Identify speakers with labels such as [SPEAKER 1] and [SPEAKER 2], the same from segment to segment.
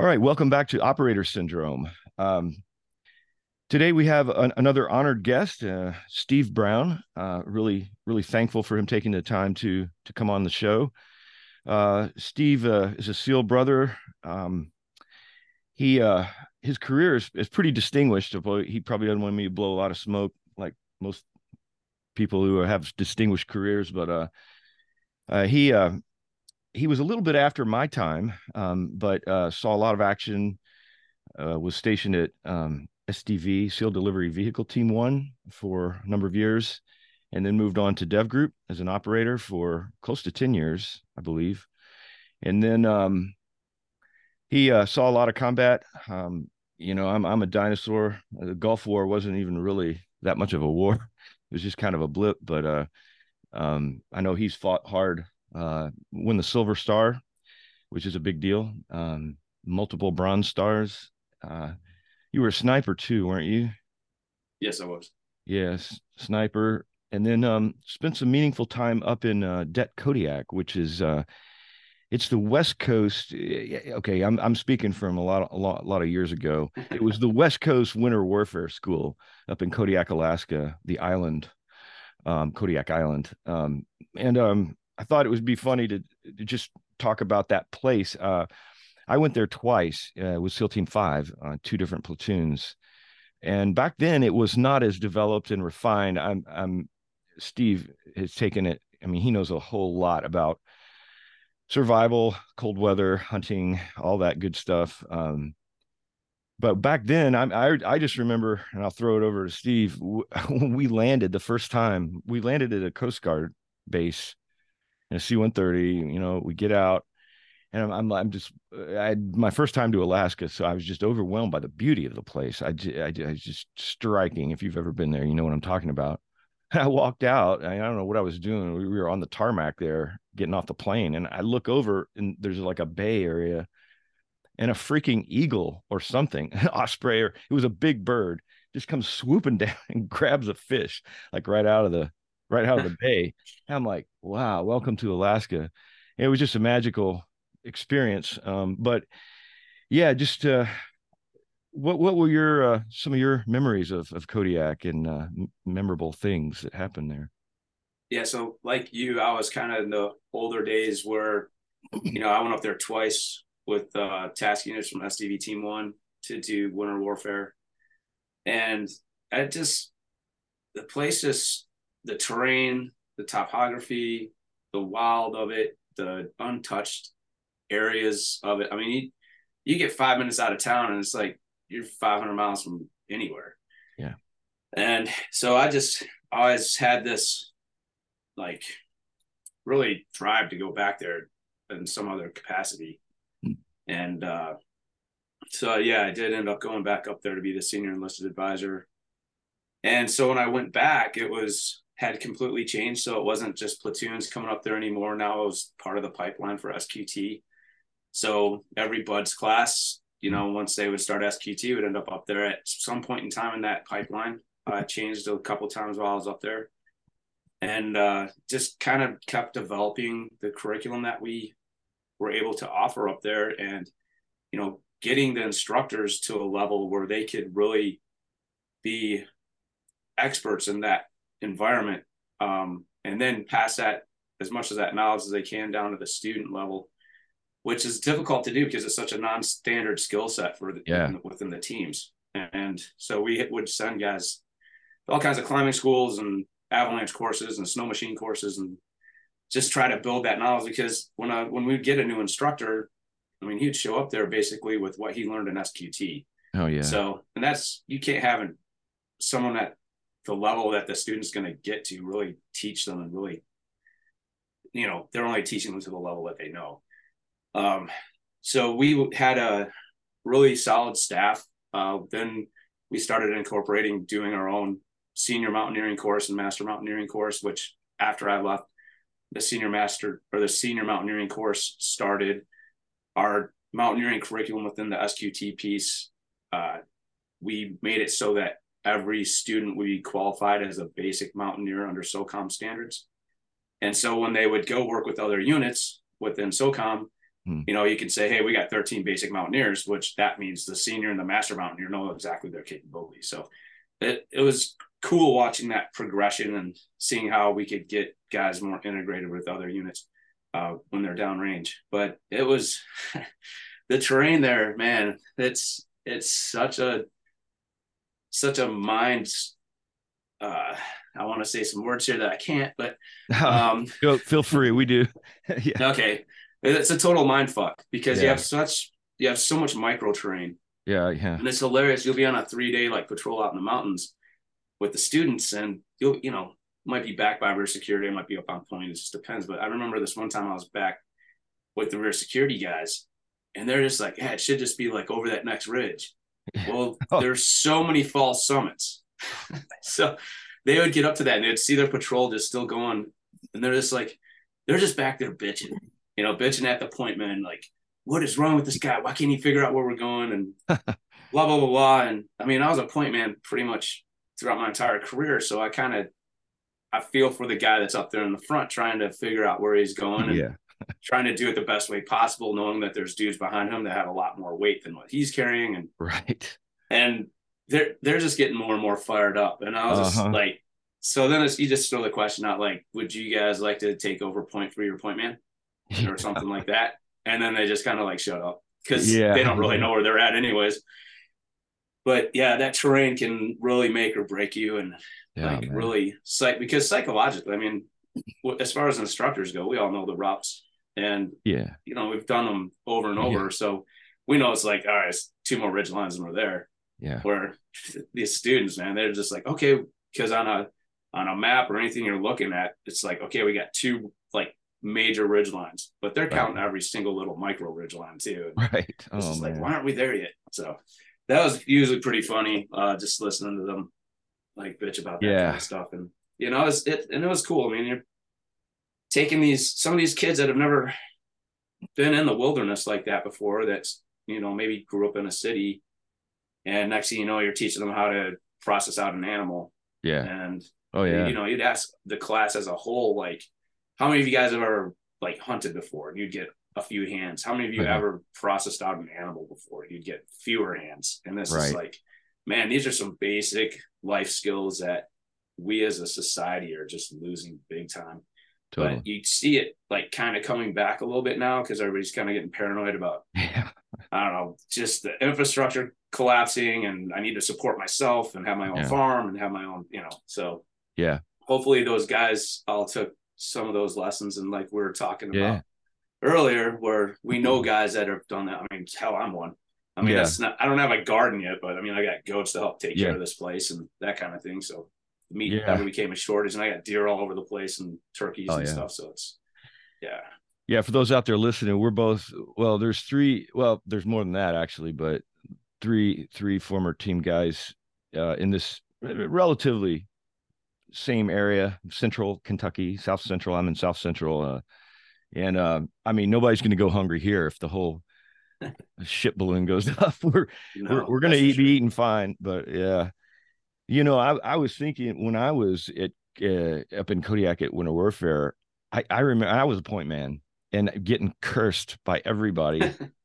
[SPEAKER 1] All right, welcome back to Operator Syndrome. Um, today we have an, another honored guest, uh, Steve Brown. Uh, really, really thankful for him taking the time to to come on the show. Uh, Steve uh, is a SEAL brother. Um, he uh, his career is, is pretty distinguished. He probably doesn't want me to blow a lot of smoke like most people who have distinguished careers, but uh, uh, he uh, he was a little bit after my time, um, but uh, saw a lot of action. Uh, was stationed at um, SDV SEAL Delivery Vehicle Team One for a number of years, and then moved on to Dev Group as an operator for close to ten years, I believe. And then um, he uh, saw a lot of combat. Um, you know, I'm I'm a dinosaur. The Gulf War wasn't even really that much of a war. It was just kind of a blip. But uh, um, I know he's fought hard uh, win the Silver Star, which is a big deal. Um, multiple Bronze Stars. Uh, you were a sniper too, weren't you?
[SPEAKER 2] Yes, I was.
[SPEAKER 1] Yes, sniper, and then um, spent some meaningful time up in uh, Det Kodiak, which is uh, it's the West Coast. Okay, I'm I'm speaking from a lot a lot a lot of years ago. It was the West Coast Winter Warfare School up in Kodiak, Alaska, the island, um, Kodiak Island, um, and um, I thought it would be funny to, to just talk about that place. Uh, I went there twice uh, with SEAL Team Five, uh, two different platoons, and back then it was not as developed and refined. I'm, I'm Steve has taken it. I mean, he knows a whole lot about survival, cold weather, hunting, all that good stuff. Um, but back then, I, I I just remember, and I'll throw it over to Steve. When we landed the first time, we landed at a Coast Guard base in a C-130. You know, we get out, and I'm I'm, I'm just I my first time to Alaska, so I was just overwhelmed by the beauty of the place. I just striking. If you've ever been there, you know what I'm talking about. I walked out. I don't know what I was doing. We were on the tarmac there, getting off the plane, and I look over, and there's like a bay area, and a freaking eagle or something, osprey, or it was a big bird, just comes swooping down and grabs a fish like right out of the right out of the bay. And I'm like, wow, welcome to Alaska. it was just a magical experience. Um, but yeah, just uh, what what were your uh, some of your memories of of Kodiak and uh, memorable things that happened there?
[SPEAKER 2] Yeah, so like you, I was kind of in the older days where, you know, I went up there twice with uh, task units from SDV Team One to do winter warfare, and I just the place just the terrain, the topography, the wild of it, the untouched areas of it. I mean, you, you get five minutes out of town and it's like you're 500 miles from anywhere.
[SPEAKER 1] Yeah.
[SPEAKER 2] And so I just always had this like really drive to go back there in some other capacity. Mm. And uh, so, yeah, I did end up going back up there to be the senior enlisted advisor. And so when I went back, it was had completely changed. So it wasn't just platoons coming up there anymore. Now it was part of the pipeline for SQT. So every BUD/S class, you know, once they would start SQT, would end up up there at some point in time in that pipeline. I changed a couple times while I was up there, and uh, just kind of kept developing the curriculum that we were able to offer up there, and you know, getting the instructors to a level where they could really be experts in that environment um, and then pass that as much of that knowledge as they can down to the student level which is difficult to do because it's such a non-standard skill set for the,
[SPEAKER 1] yeah.
[SPEAKER 2] within the teams. And so we would send guys all kinds of climbing schools and avalanche courses and snow machine courses and just try to build that knowledge because when I, when we would get a new instructor I mean he'd show up there basically with what he learned in SQT
[SPEAKER 1] oh yeah.
[SPEAKER 2] So and that's you can't have someone that the level that the student's going to get to really teach them and really you know they're only teaching them to the level that they know. Um, so we had a really solid staff. Uh, then we started incorporating doing our own senior mountaineering course and master mountaineering course which after i left the senior master or the senior mountaineering course started. Our mountaineering curriculum within the sqt piece uh, we made it so that every student would be qualified as a basic mountaineer under SOCOM standards. And so when they would go work with other units within SOCOM,
[SPEAKER 1] Hmm.
[SPEAKER 2] You know, you can say, hey, we got 13 basic mountaineers, which that means the senior and the master mountaineer know exactly their capabilities. So it, it was cool watching that progression and seeing how we could get guys more integrated with other units uh, when they're downrange. But it was the terrain there, man. It's it's such a such a mind. Uh, I want to say some words here that I can't, but um,
[SPEAKER 1] Go, feel free. We do. yeah.
[SPEAKER 2] okay, it's a total mind fuck because you have such you have so much micro terrain
[SPEAKER 1] Yeah. Yeah.
[SPEAKER 2] and it's hilarious. You'll be on a three day like patrol out in the mountains with the students, and you'll you know might be back by rear security, it might be up on point. It just depends. But I remember this one time I was back with the rear security guys, and they're just like, "Yeah, it should just be like over that next ridge." Well,
[SPEAKER 1] Oh.
[SPEAKER 2] there's so many false summits, so they would get up to that and they'd see their patrol just still going, and they're just like, they're just back there bitching, you know, bitching at the point man, like, what is wrong with this guy? Why can't he figure out where we're going? And blah blah blah blah. And I mean, I was a point man pretty much throughout my entire career, so I kind of I feel for the guy that's up there in the front trying to figure out where he's going and
[SPEAKER 1] Yeah.
[SPEAKER 2] Trying to do it the best way possible, knowing that there's dudes behind him that have a lot more weight than what he's carrying, and
[SPEAKER 1] Right.
[SPEAKER 2] and they're they're just getting more and more fired up. And I was
[SPEAKER 1] Uh-huh.
[SPEAKER 2] like, so then it's, you just throw the question out like, would you guys like to take over point three or point man or something like that? And then they just kind of like shut up because
[SPEAKER 1] Yeah.
[SPEAKER 2] they don't really know where they're at anyways. But yeah, that terrain can really make or break you, and
[SPEAKER 1] Yeah.
[SPEAKER 2] like
[SPEAKER 1] man.
[SPEAKER 2] really psych because psychologically, I mean, as far as instructors go, we all know the routes, and
[SPEAKER 1] Yeah.
[SPEAKER 2] you know we've done them over and over, so we know it's like all right, it's two more ridge lines and we're there
[SPEAKER 1] Yeah.
[SPEAKER 2] where these students, man, they're just like, okay, because on a on a map or anything you're looking at, it's like, okay, we got two like major ridge lines, but they're
[SPEAKER 1] Right.
[SPEAKER 2] counting every single little micro ridge line too. And
[SPEAKER 1] Right.
[SPEAKER 2] it's
[SPEAKER 1] Oh
[SPEAKER 2] like, why aren't we there yet? So that was usually pretty funny, uh, just listening to them like bitch about that
[SPEAKER 1] Yeah.
[SPEAKER 2] kind of stuff. And you know, it's it and it was cool. I mean, you're taking these some of these kids that have never been in the wilderness like that before, that's you know, maybe grew up in a city, and next thing you know, you're teaching them how to process out an animal.
[SPEAKER 1] Yeah.
[SPEAKER 2] And
[SPEAKER 1] Oh yeah.
[SPEAKER 2] you know, you'd ask the class as a whole, like, how many of you guys have ever like hunted before? And you'd get a few hands. How many of you
[SPEAKER 1] Uh-huh.
[SPEAKER 2] ever processed out an animal before? You'd get fewer hands. And this is like, man, these are some basic life skills that we as a society are just losing big time.
[SPEAKER 1] Totally.
[SPEAKER 2] But you see it like kind of coming back a little bit now because everybody's kind of getting paranoid about
[SPEAKER 1] Yeah.
[SPEAKER 2] I don't know, just the infrastructure collapsing and I need to support myself and have my own
[SPEAKER 1] Yeah.
[SPEAKER 2] farm and have my own, you know. So
[SPEAKER 1] Yeah.
[SPEAKER 2] hopefully those guys all took some of those lessons and like we were talking
[SPEAKER 1] Yeah.
[SPEAKER 2] about earlier where we know mm-hmm. guys that have done that. I mean, hell, I'm one. I mean,
[SPEAKER 1] Yeah.
[SPEAKER 2] that's not I don't have a garden yet, but I mean I got goats to help take
[SPEAKER 1] Yeah.
[SPEAKER 2] care of this place and that kind of thing. So the meat
[SPEAKER 1] Yeah.
[SPEAKER 2] never became a shortage and I got deer all over the place and turkeys
[SPEAKER 1] Oh,
[SPEAKER 2] and
[SPEAKER 1] yeah.
[SPEAKER 2] stuff. So it's yeah.
[SPEAKER 1] Yeah, for those out there listening, we're both well, there's three, well, there's more than that actually, but three three former team guys uh in this relatively same area, central Kentucky, South Central. I'm in South Central uh and uh I mean nobody's going to go hungry here if the whole ship balloon goes up. We're
[SPEAKER 2] No,
[SPEAKER 1] we're, we're gonna eat, be eating fine, but yeah, you know, I I was thinking when I was at uh, up in Kodiak at Winter Warfare, I I remember I was a point man and getting cursed by everybody,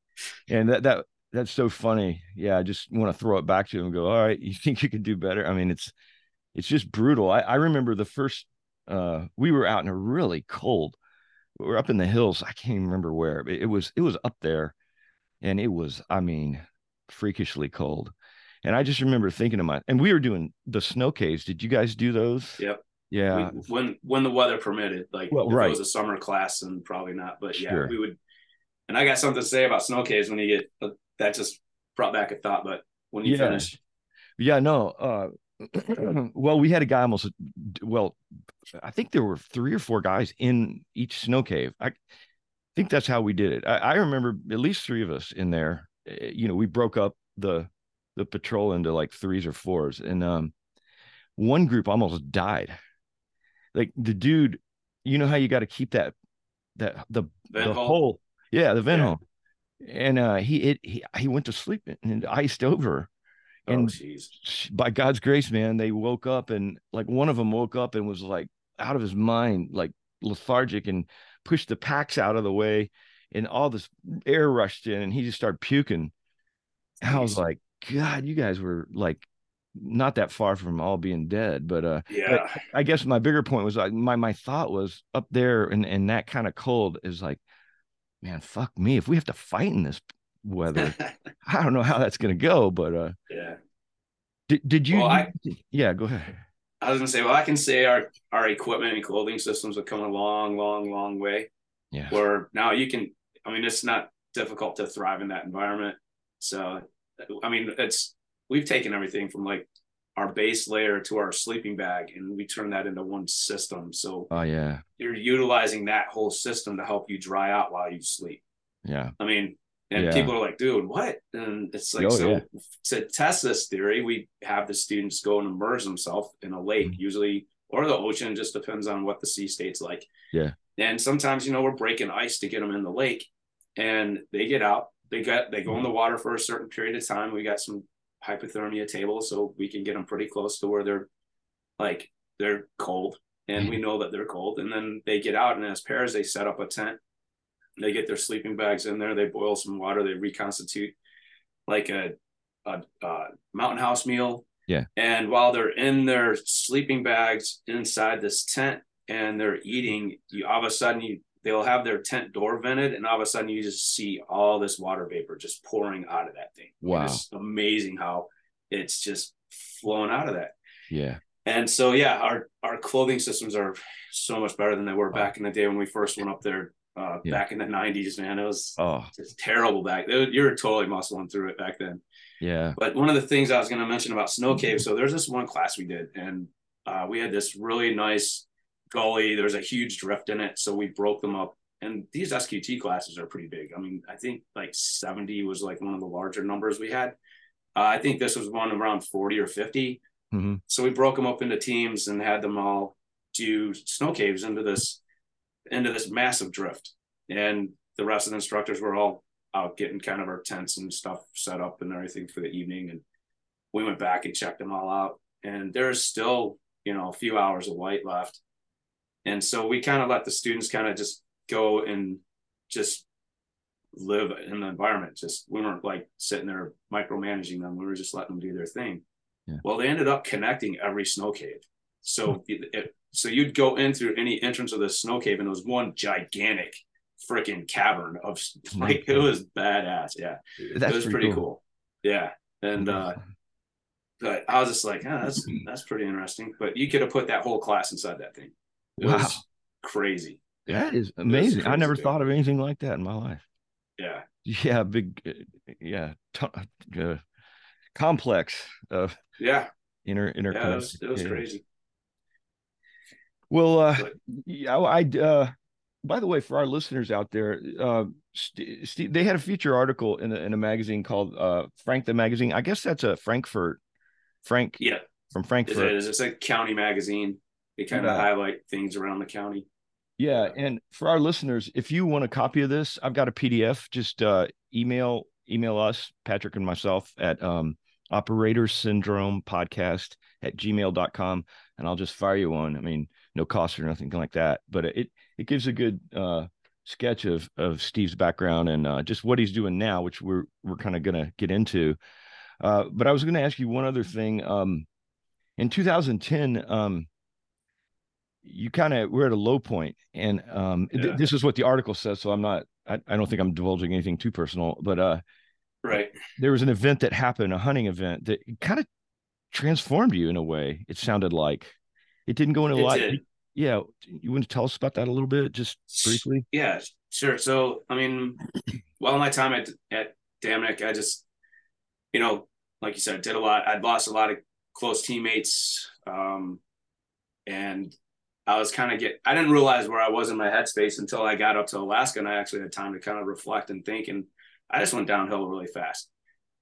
[SPEAKER 1] and that that that's so funny. Yeah, I just want to throw it back to him and go, all right, you think you can do better? I mean, it's it's just brutal. I I remember the first uh we were out in a really cold. We were up in the hills. I can't even remember where. But it was it was up there, and it was I mean freakishly cold. And I just remember thinking to my and we were doing the snow caves. Did you guys do those?
[SPEAKER 2] Yep.
[SPEAKER 1] Yeah.
[SPEAKER 2] we, when when the weather permitted. Like
[SPEAKER 1] Well, right.
[SPEAKER 2] it was a summer class, and probably not. But yeah,
[SPEAKER 1] Sure.
[SPEAKER 2] we would. And I got something to say about snow caves when you get uh, that just brought back a thought. But when you
[SPEAKER 1] Yeah.
[SPEAKER 2] finish,
[SPEAKER 1] Yeah, no. Uh, well, we had a guy almost. Well, I think there were three or four guys in each snow cave. I think that's how we did it. I, I remember at least three of us in there. Eh, You know, we broke up the the patrol into like threes or fours, and um, one group almost died. Like the dude, you know how you got to keep that that the
[SPEAKER 2] Vent
[SPEAKER 1] the
[SPEAKER 2] hole?
[SPEAKER 1] hole, yeah, the vent
[SPEAKER 2] Yeah.
[SPEAKER 1] hole, and uh, he it he he went to sleep and iced over
[SPEAKER 2] oh
[SPEAKER 1] and
[SPEAKER 2] jeez,
[SPEAKER 1] by God's grace, man, they woke up and like one of them woke up and was like out of his mind, like lethargic and pushed the packs out of the way. and all this air rushed in and he just started puking. I was like, God, you guys were like not that far from all being dead. But uh
[SPEAKER 2] yeah,
[SPEAKER 1] but I guess my bigger point was like my my thought was up there and and that kind of cold is like, man, fuck me. If we have to fight in this weather, I don't know how that's gonna go. But uh
[SPEAKER 2] yeah.
[SPEAKER 1] Did did you,
[SPEAKER 2] well, I,
[SPEAKER 1] yeah, go ahead.
[SPEAKER 2] I was gonna say, well, I can say our our equipment and clothing systems have come a long, long, long way.
[SPEAKER 1] Yeah.
[SPEAKER 2] Where now you can, I mean, it's not difficult to thrive in that environment. So, I mean, it's we've taken everything from like our base layer to our sleeping bag, and we turn that into one system. So,
[SPEAKER 1] oh yeah,
[SPEAKER 2] you're utilizing that whole system to help you dry out while you sleep.
[SPEAKER 1] Yeah.
[SPEAKER 2] I mean, and
[SPEAKER 1] Yeah.
[SPEAKER 2] people are like, dude, what? And it's like,
[SPEAKER 1] Oh,
[SPEAKER 2] so
[SPEAKER 1] yeah.
[SPEAKER 2] to test this theory, we have the students go and immerse themselves in a lake,
[SPEAKER 1] Mhm.
[SPEAKER 2] usually, or the ocean, just depends on what the sea state's like.
[SPEAKER 1] Yeah.
[SPEAKER 2] And sometimes, you know, we're breaking ice to get them in the lake and they get out, they got, they go in the water for a certain period of time. We got some hypothermia tables, so we can get them pretty close to where they're like, they're cold and we mm-hmm. know that they're cold. And then they get out and as pairs, they set up a tent they get their sleeping bags in there they boil some water they reconstitute like a, a, a mountain house meal
[SPEAKER 1] Yeah.
[SPEAKER 2] and while they're in their sleeping bags inside this tent and they're eating you all of a sudden you they'll have their tent door vented and all of a sudden you just see all this water vapor just pouring out of that thing
[SPEAKER 1] Wow.
[SPEAKER 2] it's amazing how it's just flowing out of that
[SPEAKER 1] Yeah.
[SPEAKER 2] and so yeah, our our clothing systems are so much better than they were
[SPEAKER 1] Wow.
[SPEAKER 2] back in the day when we first went up there uh,
[SPEAKER 1] Yeah.
[SPEAKER 2] back in the '90s. Man, it was
[SPEAKER 1] Oh
[SPEAKER 2] just terrible back. You were totally muscling through it back then.
[SPEAKER 1] yeah.
[SPEAKER 2] But one of the things I was going to mention about snow cave. So there's this one class we did, and uh, we had this really nice gully. There's a huge drift in it, so we broke them up. And these SQT classes are pretty big. I mean, I think like 70 was like one of the larger numbers we had. Uh, I think this was one around 40 or 50.
[SPEAKER 1] Mhm.
[SPEAKER 2] So we broke them up into teams and had them all do snow caves into this into this massive drift. And the rest of the instructors were all out getting kind of our tents and stuff set up and everything for the evening. And we went back and checked them all out. And there's still, you know, a few hours of light left. And so we kind of let the students kind of just go and just live in the environment. Just we weren't like sitting there micromanaging them. We were just letting them do their thing.
[SPEAKER 1] Yeah.
[SPEAKER 2] Well, they ended up connecting every snow cave. So it, it- so you'd go in through any entrance of the snow cave, and it was one gigantic freaking cavern of like it was badass. Yeah,
[SPEAKER 1] That's
[SPEAKER 2] it was pretty cool. Yeah, and uh, but I was just like, oh, that's that's pretty interesting. But you could have put that whole class inside that thing. It
[SPEAKER 1] Wow.
[SPEAKER 2] crazy.
[SPEAKER 1] That is amazing. I never
[SPEAKER 2] dude.
[SPEAKER 1] thought of anything like that in my life.
[SPEAKER 2] Yeah,
[SPEAKER 1] Yeah, big, uh, yeah, t- uh, complex of
[SPEAKER 2] yeah,
[SPEAKER 1] inner inner.
[SPEAKER 2] yeah. It was, was crazy.
[SPEAKER 1] Well, uh, yeah, I uh, by the way, for our listeners out there, uh, St- they had a feature article in a, in a magazine called uh, Frank the Magazine. I guess that's a Frankfort, Frank
[SPEAKER 2] Yeah,
[SPEAKER 1] from
[SPEAKER 2] it's
[SPEAKER 1] Frankfort.
[SPEAKER 2] a, it's a county magazine. They kind of
[SPEAKER 1] Yeah.
[SPEAKER 2] highlight things around the county.
[SPEAKER 1] Yeah, and for our listeners, if you want a copy of this, I've got a PDF. Just uh, email email us, Patrick and myself, at um, Operator Syndrome Podcast at gmail.com, and I'll just fire you one. I mean, no cost or nothing like that, but it it gives a good uh, sketch of of Steve's background and uh, just what he's doing now, which we're we're kind of gonna get into. Uh, but I was going to ask you one other thing. Um, in 2010, um, you kind of we're at a low point, and um, th- this is what the article says. So I'm not. I, I don't think I'm divulging anything too personal, but uh,
[SPEAKER 2] Right.
[SPEAKER 1] there was an event that happened, a hunting event that kind of transformed you in a way. It sounded like it didn't go into a lot.
[SPEAKER 2] did.
[SPEAKER 1] Yeah, you want to tell us about that a little bit, just briefly?
[SPEAKER 2] Yeah, sure. So, I mean, while my time at at Dam Neck, I just, you know, like you said, did a lot. I'd lost a lot of close teammates, um, and I was kind of get. I didn't realize where I was in my headspace until I got up to Alaska, and I actually had time to kind of reflect and think, and I just went downhill really fast.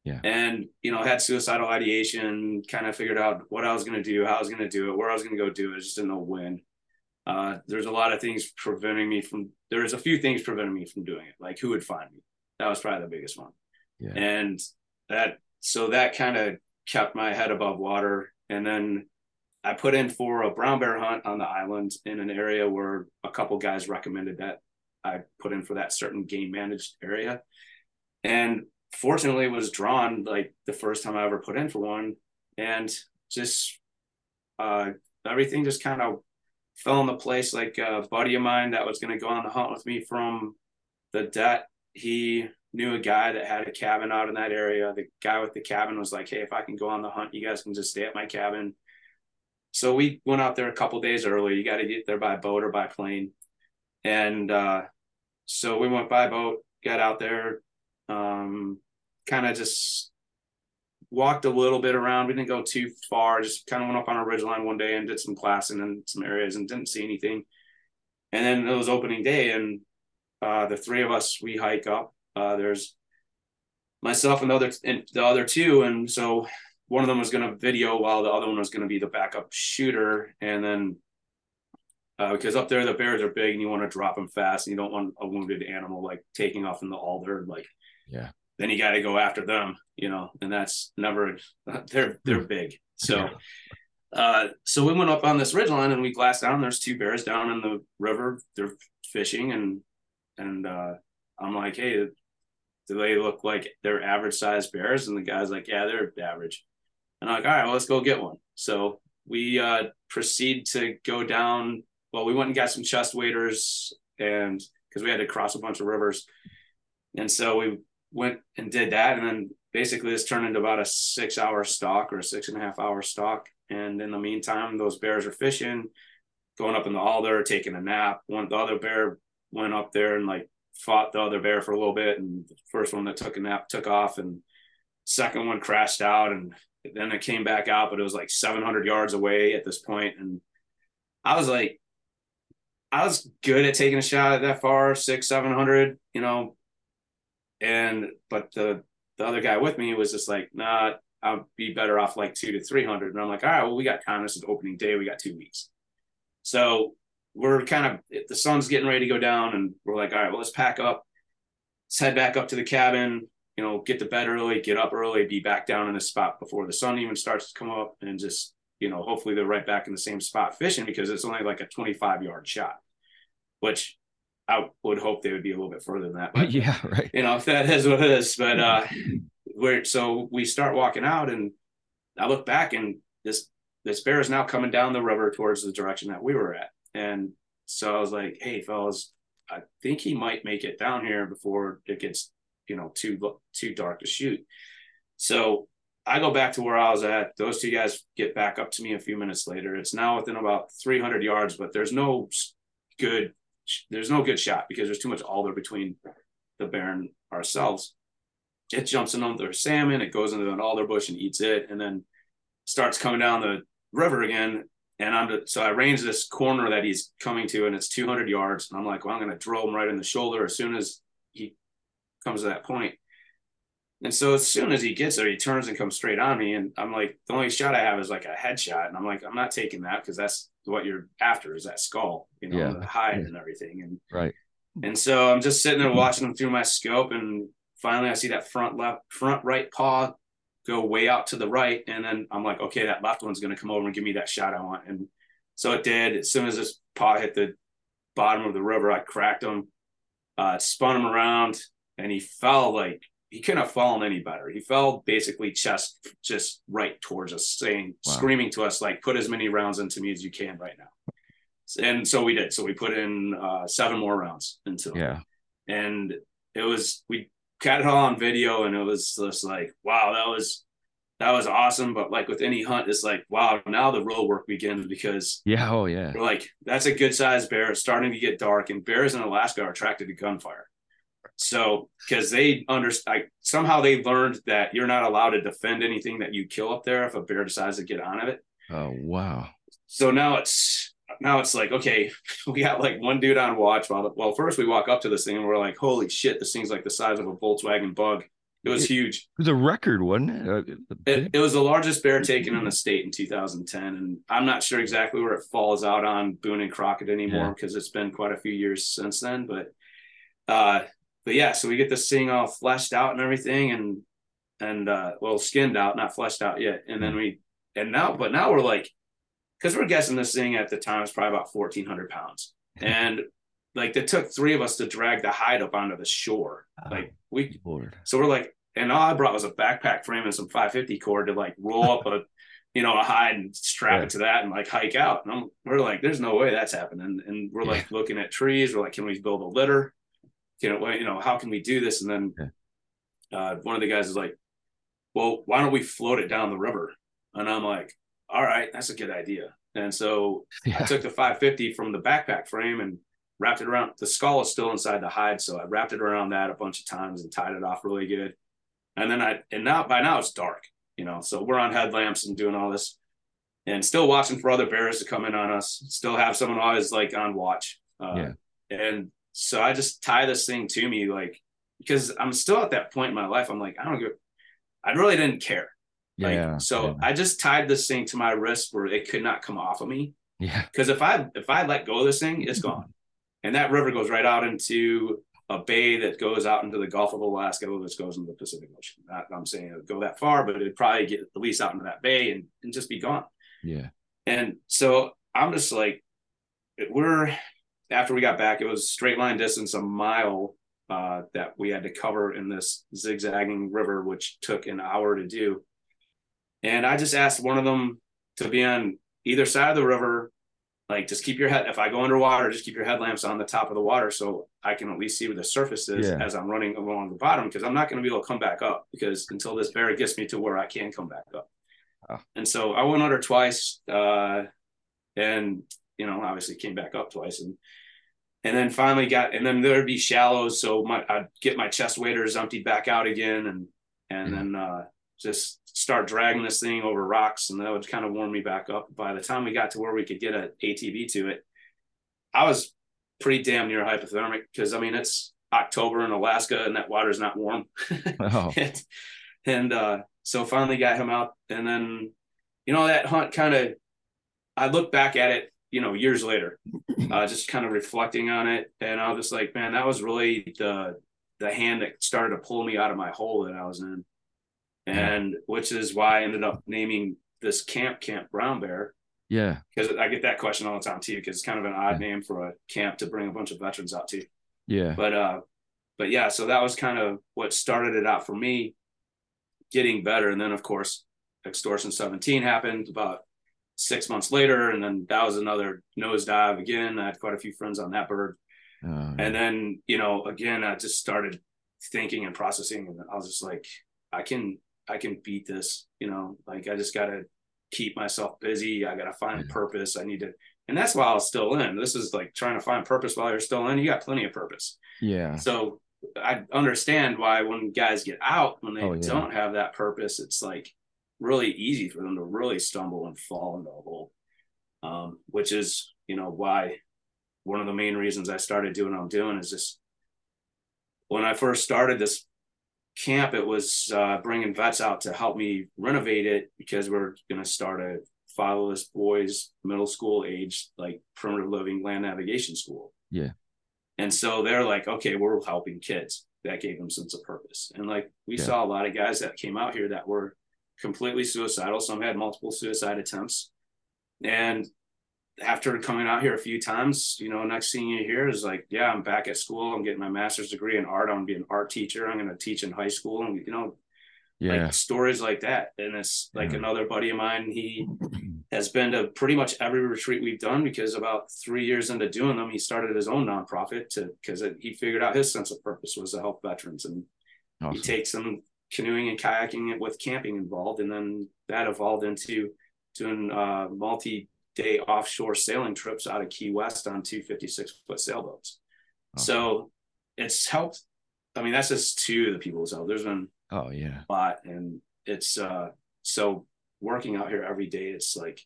[SPEAKER 1] Yeah.
[SPEAKER 2] And you know, had suicidal ideation. Kind of figured out what I was going to do, how I was going to do it, where I was going to go do it. I just didn't know when uh, there's a lot of things preventing me from there's a few things preventing me from doing it like who would find me that was probably the biggest one
[SPEAKER 1] Yeah.
[SPEAKER 2] and that so that kind of kept my head above water and then i put in for a brown bear hunt on the island in an area where a couple guys recommended that I put in for that certain game managed area. And fortunately was drawn like the first time I ever put in for one. And just uh everything just kind of fell into place. Like a buddy of mine that was gonna go on the hunt with me from the Det, he knew a guy that had a cabin out in that area. The guy with the cabin was like, Hey, if I can go on the hunt, you guys can just stay at my cabin. So we went out there a couple days early. You got to get there by boat or by plane. And uh, so we went by boat, got out there, um, kind of just walked a little bit around. We didn't go too far, just kind of went up on a ridge line one day and did some glassing in some areas and didn't see anything. And then it was opening day, and uh, the three of us we hike up. Uh, there's myself and the other and the other two, and so one of them was going to video while the other one was going to be the backup shooter, and then uh, because up there the bears are big and you want to drop them fast and you don't want a wounded animal like taking off in the alder like
[SPEAKER 1] yeah.
[SPEAKER 2] then you got to go after them you know and that's never they're they're hmm. big. So uh so we went up on this ridge line and we glassed down. There's two bears down in the river. They're fishing and and uh i'm like hey do they look like they're average sized bears? And the guy's like yeah they're average and i'm like all right well let's go get one so we uh proceed to go down well, we went and got some chest waders and because we had to cross a bunch of rivers. And so we went and did that. And then basically this turned into about a six hour stalk or a six and a half hour stalk. And in the meantime, those bears are fishing, going up in the alder, taking a nap. One the other bear went up there and like fought the other bear for a little bit. And the first one that took a nap took off and second one crashed out and then it came back out, but it was like 700 yards away at this point. And I was like, I was good at taking a shot at that far, six, seven hundred, you know. And but the the other guy with me was just like, nah, I'll be better off like two to three hundred. And I'm like, all right, well, we got time. This is opening day. We got two weeks. So we're kind of the sun's getting ready to go down, and we're like, all right, well, let's pack up. Let's head back up to the cabin. You know, get to bed early, get up early, be back down in the spot before the sun even starts to come up, and just you know, hopefully they're right back in the same spot fishing because it's only like a 25 yard shot which I would hope they would be a little bit further than that.
[SPEAKER 1] But yeah, right.
[SPEAKER 2] You know, if that is what it is. But uh we're so we start walking out and I look back and this this bear is now coming down the river towards the direction that we were at. And so I was like, hey fellas, I think he might make it down here before it gets, you know, too too dark to shoot. So I go back to where I was at. Those two guys get back up to me a few minutes later. It's now within about 300 yards, but there's no good there's no good shot because there's too much alder between the bear and ourselves. It jumps their salmon, it goes into an alder bush and eats it, and then starts coming down the river again. And I'm to, so I range this corner that he's coming to, and it's 200 yards. And I'm like, well, I'm going to drill him right in the shoulder as soon as he comes to that point. And so as soon as he gets there, he turns and comes straight on me. And I'm like, the only shot I have is like a headshot. And I'm like, I'm not taking that because that's what you're after is that skull, you know, yeah. the hide yeah. and everything. And
[SPEAKER 1] right.
[SPEAKER 2] And so I'm just sitting there watching him through my scope, and finally I see that front left, front right paw go way out to the right, and then I'm like, okay, that left one's going to come over and give me that shot I want. And so it did. As soon as this paw hit the bottom of the river, I cracked him, uh, spun him around, and he fell like he couldn't have fallen any better. He fell basically chest just right towards us, saying, wow. screaming to us, like, put as many rounds into me as you can right now. And so we did. So we put in uh, seven more rounds into him.
[SPEAKER 1] Yeah.
[SPEAKER 2] And it was, we got it all on video and it was just like, wow, that was, that was awesome. But like with any hunt, it's like, wow, now the real work begins because
[SPEAKER 1] yeah, oh yeah,
[SPEAKER 2] we're like, that's a good sized bear. It's starting to get dark, and bears in Alaska are attracted to gunfire. So because they understand somehow they learned that you're not allowed to defend anything that you kill up there if a bear decides to get on of it.
[SPEAKER 1] Oh wow.
[SPEAKER 2] So now it's now it's like, okay, we got like one dude on watch while well, first we walk up to this thing and we're like, holy shit, this thing's like the size of a Volkswagen bug. It was huge.
[SPEAKER 1] It was a record, wasn't it?
[SPEAKER 2] Uh, it, it was the largest bear taken in the state in 2010. And I'm not sure exactly where it falls out on Boone and Crockett anymore because yeah. it's been quite a few years since then. But uh, but yeah, so we get this thing all fleshed out and everything, and and uh, well, skinned out, not fleshed out yet. And then we and now, but now we're like, because we're guessing this thing at the time is probably about fourteen hundred pounds, and like it took three of us to drag the hide up onto the shore.
[SPEAKER 1] Oh,
[SPEAKER 2] like we,
[SPEAKER 1] Lord.
[SPEAKER 2] so we're like, and all I brought was a backpack frame and some 550 cord to like roll up a, you know, a hide and strap
[SPEAKER 1] Yeah.
[SPEAKER 2] it to that and like hike out. And I'm, we're like, there's no way that's happening. And we're like looking at trees. We're like, can we build a litter? Can it, you know, how can we do this? And then uh, one of the guys is like, well, why don't we float it down the river? And I'm like, all right, that's a good idea. And so I took the 550 from the backpack frame and wrapped it around. The skull is still inside the hide, so I wrapped it around that a bunch of times and tied it off really good. And then I and now by now it's dark, you know. So we're on headlamps and doing all this, and still watching for other bears to come in on us. Still have someone always like on watch. Uh,
[SPEAKER 1] Yeah.
[SPEAKER 2] And so I just tie this thing to me, like because I'm still at that point in my life. I'm like I don't give. I really didn't care. Like,
[SPEAKER 1] Yeah.
[SPEAKER 2] so
[SPEAKER 1] yeah.
[SPEAKER 2] I just tied this thing to my wrist where it could not come off of me.
[SPEAKER 1] yeah.
[SPEAKER 2] Because if I if I let go of this thing, it's gone. And that river goes right out into a bay that goes out into the Gulf of Alaska, which goes into the Pacific Ocean. Not I'm saying it would go that far, but it'd probably get at least out into that bay and, and just be gone.
[SPEAKER 1] Yeah.
[SPEAKER 2] And so I'm just like, we're after we got back, it was straight line distance, a mile uh, that we had to cover in this zigzagging river, which took an hour to do. And I just asked one of them to be on either side of the river, like just keep your head. If I go underwater, just keep your headlamps on the top of the water so I can at least see where the surface is
[SPEAKER 1] Yeah.
[SPEAKER 2] as I'm running along the bottom because I'm not going to be able to come back up because until this bear gets me to where I can come back up.
[SPEAKER 1] Oh.
[SPEAKER 2] And so I went under twice, uh, and you know obviously came back up twice and and then finally got and then there'd be shallows so my i'd get my chest waders emptied back out again and and
[SPEAKER 1] Yeah.
[SPEAKER 2] then uh just start dragging this thing over rocks and that would kind of warm me back up by the time we got to where we could get an atv to it i was pretty damn near hypothermic because i mean it's october in alaska and that water's not warm
[SPEAKER 1] Oh.
[SPEAKER 2] and, and uh so finally got him out and then you know that hunt kind of i look back at it you know years later uh just kind of reflecting on it. And i was just like man that was really the the hand that started to pull me out of my hole that i was in. And which is why i ended up naming this camp camp brown bear.
[SPEAKER 1] Yeah.
[SPEAKER 2] because i get that question all the time too because it's kind of an odd name for a camp to bring a bunch of veterans out to.
[SPEAKER 1] Yeah.
[SPEAKER 2] but uh but yeah so that was kind of what started it out for me getting better. And then of course extortion 17 happened about six months later and then that was another nosedive again. I had quite a few friends on that bird.
[SPEAKER 1] Oh,
[SPEAKER 2] and then you know again i just started thinking and processing and i was just like i can i can beat this you know? Like i just gotta keep myself busy. I gotta find
[SPEAKER 1] Yeah.
[SPEAKER 2] purpose. I need to and that's why i was still in. This is like trying to find purpose while you're still in. You got plenty of purpose.
[SPEAKER 1] Yeah.
[SPEAKER 2] so I understand why when guys get out, when they
[SPEAKER 1] Oh, yeah.
[SPEAKER 2] don't have that purpose, it's like really easy for them to really stumble and fall into a hole. Um, which is, you know, why one of the main reasons I started doing what I'm doing is just when I first started this camp, it was uh, bringing vets out to help me renovate it because we're going to start a fatherless boys middle school age, like primitive living land navigation school.
[SPEAKER 1] Yeah.
[SPEAKER 2] And so they're like, okay, we're helping kids. That gave them sense of purpose. And like we
[SPEAKER 1] Yeah.
[SPEAKER 2] saw a lot of guys that came out here that were completely suicidal. Some had multiple suicide attempts. And after coming out here a few times, you know, next thing you hear is like, yeah, I'm back at school. I'm getting my master's degree in art. I'm gonna be an art teacher. I'm going to teach in high school. And, you know,
[SPEAKER 1] Yeah.
[SPEAKER 2] like stories like that. And it's like
[SPEAKER 1] Yeah.
[SPEAKER 2] another buddy of mine, he has been to pretty much every retreat we've done because about three years into doing them, he started his own nonprofit to because he figured out his sense of purpose was to help veterans. And he takes them canoeing and kayaking with camping involved. And then that evolved into doing uh, multi day offshore sailing trips out of Key West on two 56 foot sailboats.
[SPEAKER 1] Awesome.
[SPEAKER 2] So it's helped. I mean, that's just two of the people who's helped. There's been
[SPEAKER 1] Oh yeah.
[SPEAKER 2] lot and it's uh so working out here every day it's like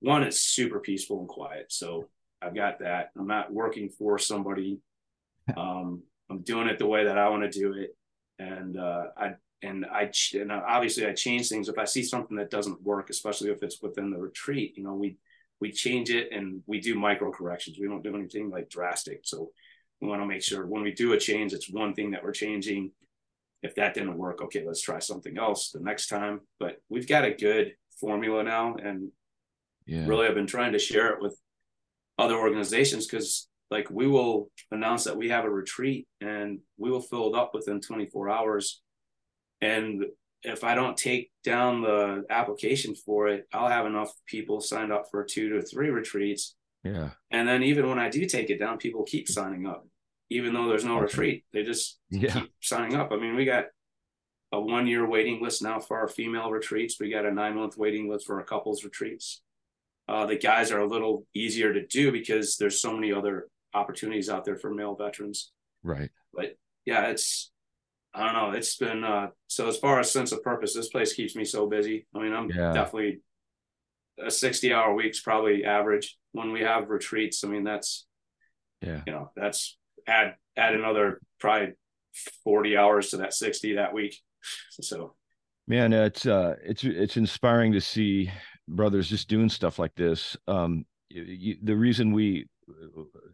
[SPEAKER 2] one it's super peaceful and quiet so i've got that i'm not working for somebody um i'm doing it the way that i want to do it and uh i and i and uh, obviously i change things if i see something that doesn't work especially if it's within the retreat you know we we change it and we do micro corrections we don't do anything like drastic so we want to make sure when we do a change it's one thing that we're changing if that didn't work, okay, let's try something else the next time. But we've got a good formula now, and
[SPEAKER 1] Yeah.
[SPEAKER 2] really, I've been trying to share it with other organizations because like we will announce that we have a retreat and we will fill it up within 24 hours. And if I don't take down the application for it, I'll have enough people signed up for two to three retreats.
[SPEAKER 1] Yeah.
[SPEAKER 2] And then even when I do take it down, people keep signing up, even though there's no retreat. They just yeah. keep signing up. I mean, we got a one year waiting list now for our female retreats. We got a nine month waiting list for our couples retreats. Uh, the guys are a little easier to do because there's so many other opportunities out there for male veterans.
[SPEAKER 1] Right.
[SPEAKER 2] But yeah, it's I don't know. It's been uh so as far as sense of purpose, this place keeps me so busy. I mean, I'm yeah. definitely a 60 hour week's probably average when we have retreats. I mean, that's
[SPEAKER 1] yeah,
[SPEAKER 2] you know, that's add add another probably 40 hours to that 60 that week. So
[SPEAKER 1] man, it's uh it's it's inspiring to see brothers just doing stuff like this. Um you, the reason we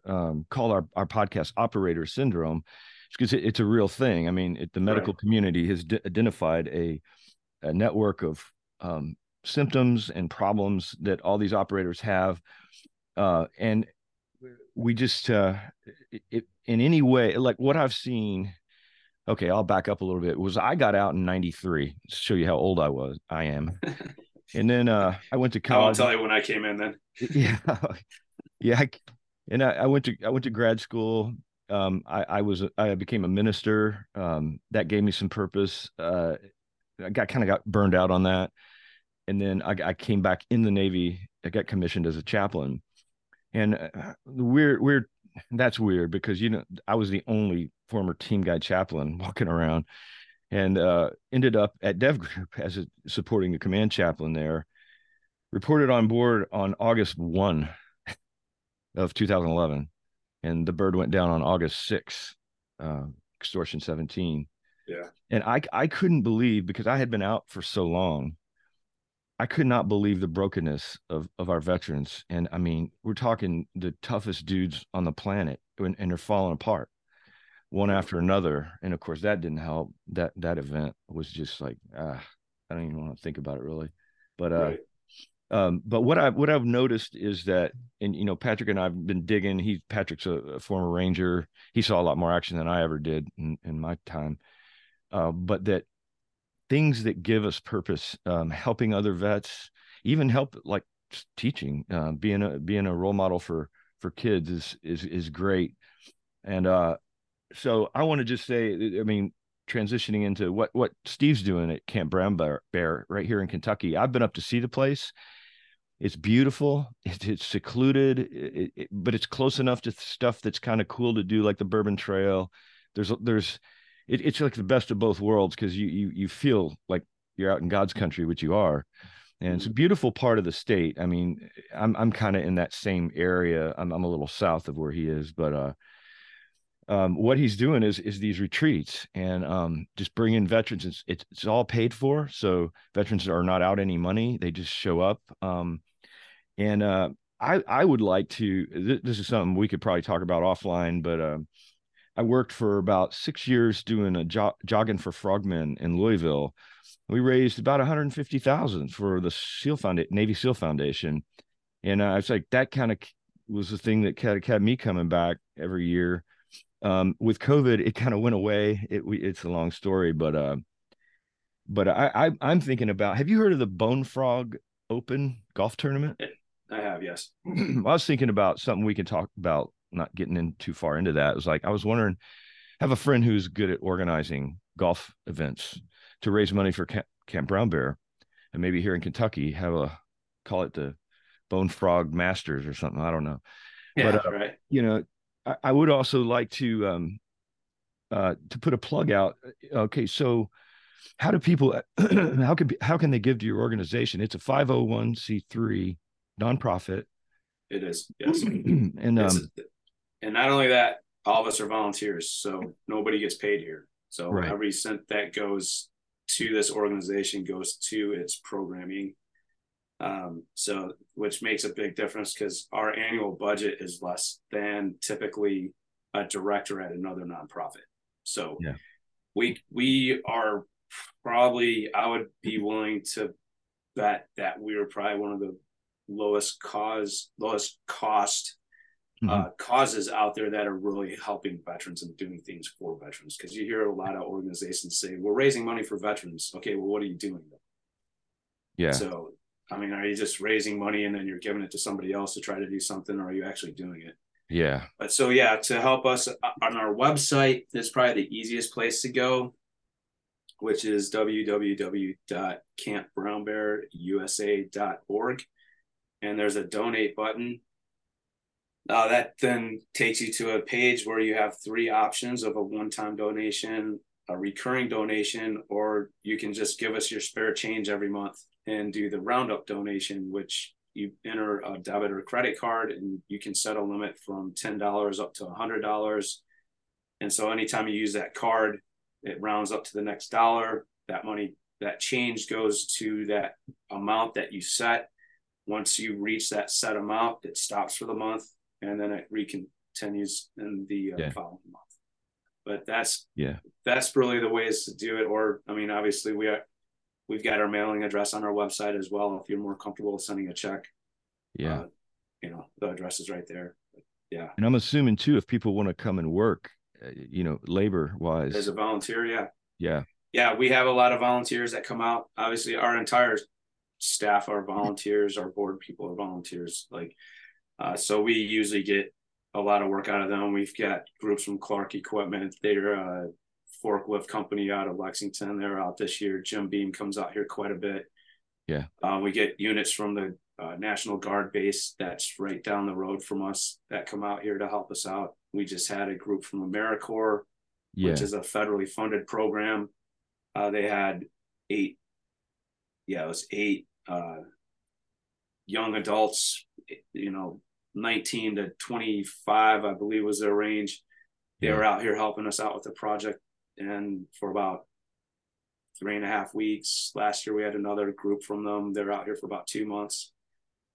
[SPEAKER 1] um, call our, our podcast operator syndrome because it, it's a real thing. I mean, it, the medical right. community has d- identified a, a network of um, symptoms and problems that all these operators have. Uh, and we just, uh, it, in any way, like what I've seen, okay, I'll back up a little bit, was I got out in 93 to show you how old I was, I am. and then uh, I went to college.
[SPEAKER 2] I'll tell you when I came in then.
[SPEAKER 1] yeah. Yeah. I, and I, I, went to I went to grad school. Um, I, I was I became a minister. Um, that gave me some purpose. Uh, I got kind of got burned out on that, and then I, I, came back in the Navy. I got commissioned as a chaplain, and uh, weird weird. That's weird because you know I was the only former team guide chaplain walking around, and uh, ended up at Dev Group as a, supporting the command chaplain there. Reported on board on August one of 2011, and the bird went down on August 6th, uh, extortion 17.
[SPEAKER 2] Yeah,
[SPEAKER 1] and I I couldn't believe because I had been out for so long. I could not believe the brokenness of of our veterans, and I mean, we're talking the toughest dudes on the planet, and, and they're falling apart one after another. And of course, that didn't help. That that event was just like, ah, I don't even want to think about it really. But uh, right. Um, but what I what I've noticed is that, and you know, Patrick and I've been digging. He Patrick's a, a former Ranger. He saw a lot more action than I ever did in, in my time. Uh, but that things that give us purpose, um, helping other vets, even help like teaching, uh, being a being a role model for for kids is is is great. And uh, so I want to just say, I mean, transitioning into what what Steve's doing at Camp Brown Bear, Bear right here in Kentucky. I've been up to see the place it's beautiful it, it's secluded it, it, but it's close enough to stuff that's kind of cool to do like the bourbon trail there's there's it's like the best of both worlds because you you you feel like you're out in god's country which you are and it's a mm-hmm. beautiful part of the state i mean i'm i'm kind of in that same area I'm, I'm a little south of where he is but uh um, what he's doing is is these retreats and um, just bring in veterans. It's, it's, it's all paid for, so veterans are not out any money. They just show up. Um, and uh, I I would like to. Th- this is something we could probably talk about offline, but uh, I worked for about six years doing a jo- jogging for frogmen in Louisville. We raised about 150,000 for the SEAL Foundation, Navy SEAL Foundation, and uh, I was like that kind of was the thing that kept, me coming back every year. Um, with COVID, it kind of went away. It we, it's a long story, but uh, but I, I I'm thinking about. Have you heard of the Bone Frog Open golf tournament?
[SPEAKER 2] I have, yes.
[SPEAKER 1] I was thinking about something we can talk about, not getting in too far into that. It was like I was wondering, I have a friend who's good at organizing golf events to raise money for Camp, Camp Brown Bear, and maybe here in Kentucky have a call it the Bone Frog Masters or something. I don't know.
[SPEAKER 2] Yeah, but uh, right.
[SPEAKER 1] You know, I, I, would also like to um uh to put a plug out. Okay, so how do people how can how can they give to your organization? It's a 501c3 nonprofit.
[SPEAKER 2] It is, yes.
[SPEAKER 1] and um,
[SPEAKER 2] and not only that, all of us are volunteers, so nobody gets paid here. So right. every cent that goes to this organization goes to its programming. Um, so which makes a big difference because our annual budget is less than typically a director at another nonprofit. So
[SPEAKER 1] yeah.
[SPEAKER 2] we we are probably I would be willing to bet that we are probably one of the lowest cause lowest cost mm-hmm. uh, causes out there that are really helping veterans and doing things for veterans. Because you hear a lot of organizations say, "We're raising money for veterans." Okay, well, what are you doing?
[SPEAKER 1] Yeah.
[SPEAKER 2] So, I mean, are you just raising money and then you're giving it to somebody else to try to do something, or are you actually doing it?
[SPEAKER 1] Yeah.
[SPEAKER 2] But so yeah, to help us uh, on our website, that's probably the easiest place to go, which is www.campbrownbearusa.org. And there's a donate button. Uh, that then takes you to a page where you have three options of a one-time donation, a recurring donation, or you can just give us your spare change every month and do the roundup donation, which you enter a debit or credit card and you can set a limit from $10 up to $100. And so anytime you use that card, it rounds up to the next dollar. That money, that change goes to that amount that you set. Once you reach that set amount, it stops for the month and then it recontinues in the uh, yeah. following month. But that's
[SPEAKER 1] yeah,
[SPEAKER 2] that's really the ways to do it. Or I mean, obviously we are we've got our mailing address on our website as well. If you're more comfortable sending a check,
[SPEAKER 1] yeah,
[SPEAKER 2] uh, you know the address is right there. But, yeah,
[SPEAKER 1] and I'm assuming too, if people want to come and work, uh, you know, labor wise,
[SPEAKER 2] as a volunteer, yeah,
[SPEAKER 1] yeah,
[SPEAKER 2] yeah, we have a lot of volunteers that come out. Obviously, our entire staff are volunteers. Our board people are volunteers. Like, uh, so we usually get a lot of work out of them. We've got groups from Clark Equipment. They're a forklift company out of Lexington. They're out this year. Jim Beam comes out here quite a bit.
[SPEAKER 1] Yeah.
[SPEAKER 2] Uh, we get units from the uh, National Guard base that's right down the road from us that come out here to help us out. We just had a group from AmeriCorps, yeah. which is a federally funded program. Uh, they had eight, yeah, it was eight uh, young adults, you know, 19 to 25, I believe was their range. They yeah. were out here helping us out with the project and for about three and a half weeks. Last year we had another group from them. They're out here for about two months.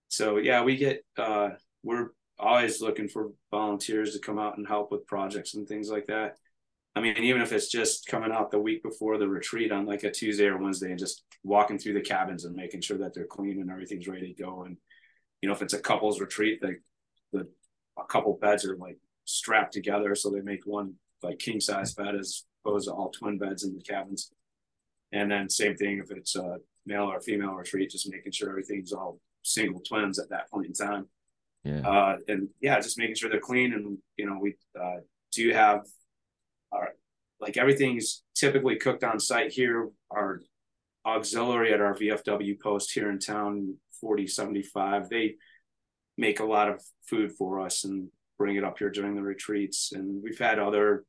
[SPEAKER 2] So yeah, we get uh, we're always looking for volunteers to come out and help with projects and things like that. I mean, even if it's just coming out the week before the retreat on like a Tuesday or Wednesday and just walking through the cabins and making sure that they're clean and everything's ready to go. And you know, if it's a couples retreat, like the a couple beds are like strapped together so they make one like king size bed as opposed to all twin beds in the cabins. And then same thing if it's a male or female retreat, just making sure everything's all single twins at that point in time.
[SPEAKER 1] Yeah.
[SPEAKER 2] Uh, and yeah, just making sure they're clean. And, you know, we uh, do have our, like everything's typically cooked on site here. Our auxiliary at our VFW post here in town, 4075, they make a lot of food for us and bring it up here during the retreats. And we've had other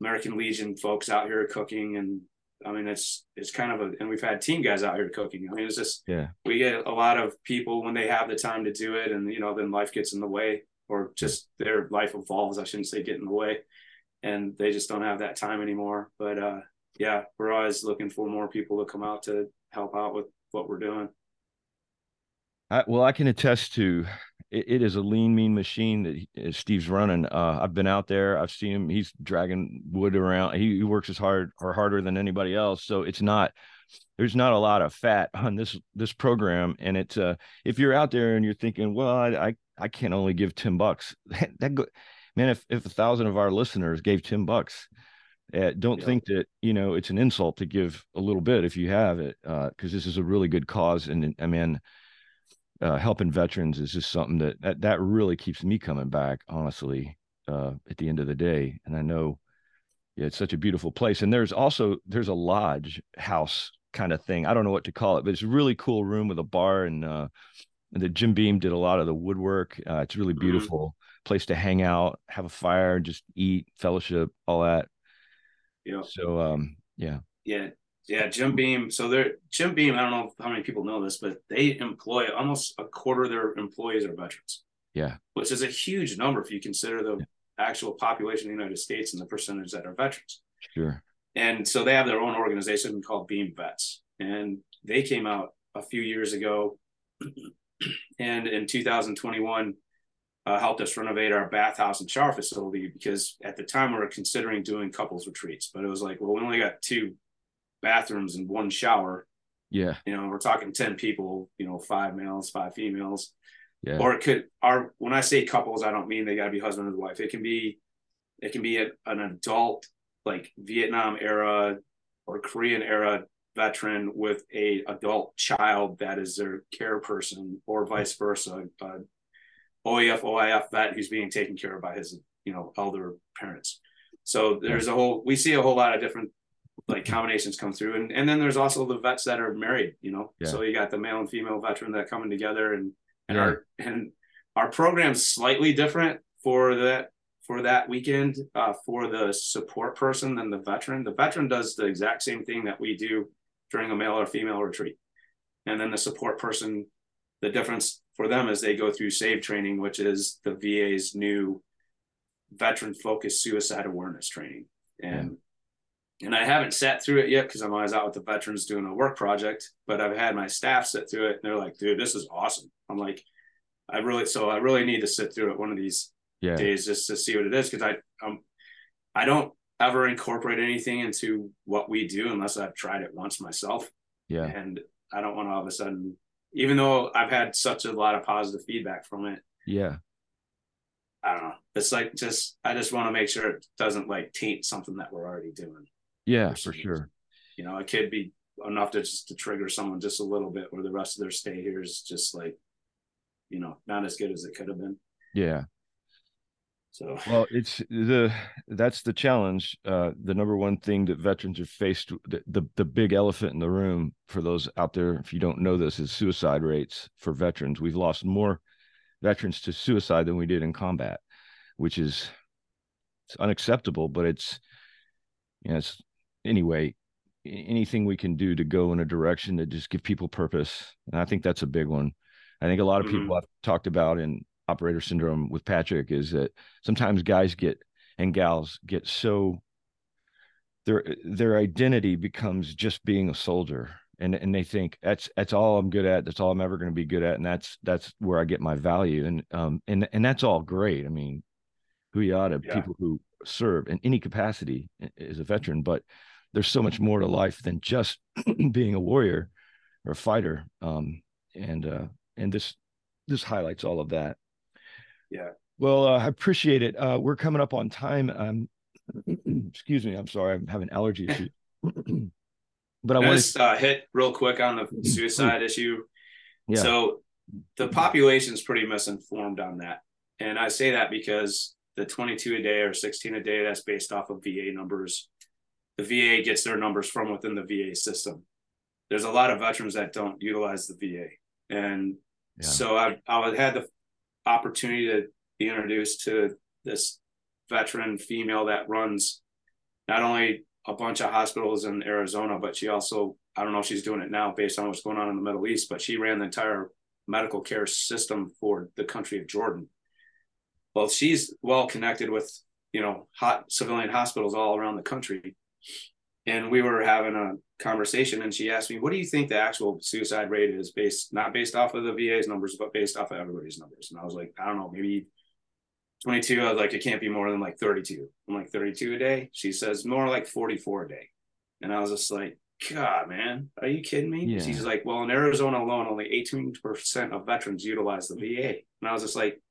[SPEAKER 2] American Legion folks out here cooking, and I mean it's it's kind of a and we've had team guys out here cooking. I mean it's just
[SPEAKER 1] yeah
[SPEAKER 2] we get a lot of people when they have the time to do it, and you know then life gets in the way or just their life evolves. I shouldn't say get in the way, and they just don't have that time anymore. But uh, yeah, we're always looking for more people to come out to help out with what we're doing.
[SPEAKER 1] I, well, I can attest to it, it is a lean, mean machine that Steve's running. Uh, I've been out there. I've seen him. He's dragging wood around. He, he works as hard or harder than anybody else. So it's not. There's not a lot of fat on this this program, and it's uh if you're out there and you're thinking, well, I I, I can only give ten bucks. That, that go, man, if if a thousand of our listeners gave ten bucks, uh, don't yeah. think that you know it's an insult to give a little bit if you have it, because uh, this is a really good cause. And I mean, uh, helping veterans is just something that, that that really keeps me coming back honestly uh, at the end of the day and i know yeah, it's such a beautiful place and there's also there's a lodge house kind of thing i don't know what to call it but it's a really cool room with a bar and uh and the jim beam did a lot of the woodwork uh, it's really mm-hmm. beautiful. Place to hang out have a fire just eat fellowship all that
[SPEAKER 2] yeah
[SPEAKER 1] so um yeah
[SPEAKER 2] yeah yeah, Jim Beam. So they're Jim Beam. I don't know how many people know this, but they employ almost a quarter of their employees are veterans.
[SPEAKER 1] Yeah,
[SPEAKER 2] which is a huge number if you consider the yeah. actual population of the United States and the percentage that are veterans.
[SPEAKER 1] Sure.
[SPEAKER 2] And so they have their own organization called Beam Vets, and they came out a few years ago, and in 2021 uh, helped us renovate our bathhouse and shower facility because at the time we were considering doing couples retreats, but it was like, well, we only got two bathrooms and one shower.
[SPEAKER 1] Yeah.
[SPEAKER 2] You know, we're talking 10 people, you know, five males, five females.
[SPEAKER 1] Yeah.
[SPEAKER 2] Or it could our when I say couples, I don't mean they got to be husband and wife. It can be it can be a, an adult like Vietnam era or Korean era veteran with a adult child that is their care person or vice versa. Uh, OEF, OIF vet who's being taken care of by his, you know, elder parents. So there's a whole, we see a whole lot of different like combinations come through. And, and then there's also the vets that are married, you know, yeah. so you got the male and female veteran that coming together and, and yeah. our, and our program's slightly different for that, for that weekend, uh, for the support person than the veteran. The veteran does the exact same thing that we do during a male or female retreat. And then the support person, the difference for them as they go through SAVE training, which is the VA's new veteran focused suicide awareness training. And yeah. and I haven't sat through it yet because I'm always out with the veterans doing a work project, but I've had my staff sit through it and they're like, dude, this is awesome. I'm like, I really so I really need to sit through it one of these yeah. days just to see what it is because I um I don't ever incorporate anything into what we do unless I've tried it once myself.
[SPEAKER 1] Yeah.
[SPEAKER 2] And I don't want to all of a sudden, even though I've had such a lot of positive feedback from it.
[SPEAKER 1] Yeah.
[SPEAKER 2] I don't know. It's like just I just want to make sure it doesn't like taint something that we're already doing.
[SPEAKER 1] Yeah, for sure.
[SPEAKER 2] You know, it could be enough to just to trigger someone just a little bit where the rest of their stay here is just like, you know, not as good as it could have been.
[SPEAKER 1] Yeah.
[SPEAKER 2] So
[SPEAKER 1] well, it's the that's the challenge. Uh, the number one thing that veterans are faced the, the the big elephant in the room for those out there, if you don't know this, is suicide rates for veterans. We've lost more veterans to suicide than we did in combat, which is it's unacceptable. But it's you know, it's anyway anything we can do to go in a direction that just give people purpose, and I think that's a big one. I think a lot of people mm-hmm. have talked about in operator syndrome with Patrick is that sometimes guys get and gals get so their their identity becomes just being a soldier. And and they think that's that's all I'm good at. That's all I'm ever going to be good at. And that's that's where I get my value. And um and and that's all great. I mean who you ought to yeah. people who serve in any capacity as a veteran but there's so much more to life than just being a warrior or a fighter. Um and uh and this this highlights all of that
[SPEAKER 2] yeah.
[SPEAKER 1] Well, uh, I appreciate it. Uh, we're coming up on time. Um, excuse me. I'm sorry. I'm having allergy issues.
[SPEAKER 2] but I want to uh, hit real quick on the suicide issue. Yeah. So the population is pretty misinformed on that, and I say that because the 22 a day or 16 a day that's based off of VA numbers. The VA gets their numbers from within the VA system. There's a lot of veterans that don't utilize the VA, and yeah. so I I had the opportunity to be introduced to this veteran female that runs not only a bunch of hospitals in Arizona, but she also, I don't know if she's doing it now based on what's going on in the Middle East, but she ran the entire medical care system for the country of Jordan. Well, she's well connected with, you know, hot civilian hospitals all around the country. And we were having a conversation and she asked me, what do you think the actual suicide rate is based, not based off of the VA's numbers, but based off of everybody's numbers? And I was like, I don't know, maybe 22. I was like, it can't be more than like 32. I'm like 32 a day. She says more like 44 a day. And I was just like, God, man, are you kidding me? Yeah. She's like, well, in Arizona alone, only 18% of veterans utilize the VA. And I was just like,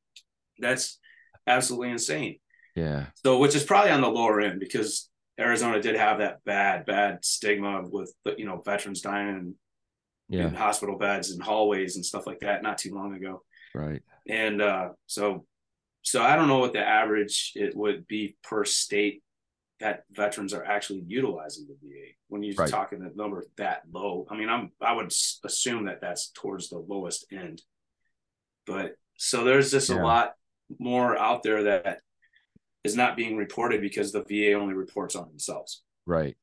[SPEAKER 2] that's absolutely insane.
[SPEAKER 1] Yeah.
[SPEAKER 2] So, which is probably on the lower end because Arizona did have that bad, bad stigma with you know veterans dying in, yeah. in hospital beds and hallways and stuff like that not too long ago.
[SPEAKER 1] Right.
[SPEAKER 2] And uh, so, so I don't know what the average it would be per state that veterans are actually utilizing the VA. When you're right. talking the number that low, I mean, I'm I would assume that that's towards the lowest end. But so there's just yeah. a lot more out there that is not being reported because the VA only reports on themselves.
[SPEAKER 1] Right.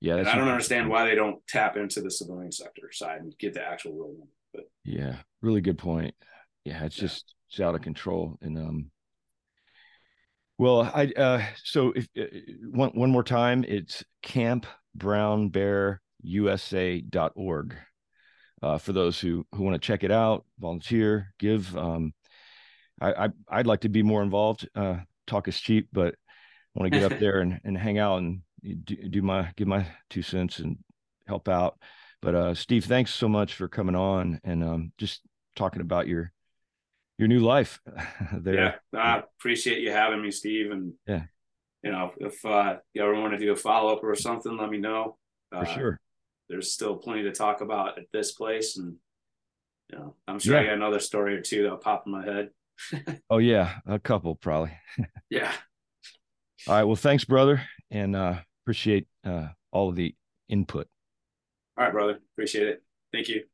[SPEAKER 1] Yeah.
[SPEAKER 2] And I don't understand why they don't tap into the civilian sector side and get the actual real number. But
[SPEAKER 1] yeah, really good point. Yeah, it's yeah. just it's out of control. And um, well, I uh, so if uh, one one more time, it's campbrownbearusa.org. Uh, for those who who want to check it out, volunteer, give. Um, I, I I'd like to be more involved. Uh, talk is cheap, but I want to get up there and, and hang out and do, do, my give my two cents and help out. But uh, Steve, thanks so much for coming on and um, just talking about your your new life
[SPEAKER 2] there. Yeah, I appreciate you having me, Steve. And
[SPEAKER 1] yeah,
[SPEAKER 2] you know, if uh, you ever want to do a follow up or something, let me know.
[SPEAKER 1] For uh, sure.
[SPEAKER 2] There's still plenty to talk about at this place, and you know, I'm sure yeah. I got another story or two that'll pop in my head.
[SPEAKER 1] oh yeah, a couple probably.
[SPEAKER 2] yeah.
[SPEAKER 1] All right. Well, thanks, brother, and uh, appreciate uh, all of the input.
[SPEAKER 2] All right, brother. Appreciate it. Thank you.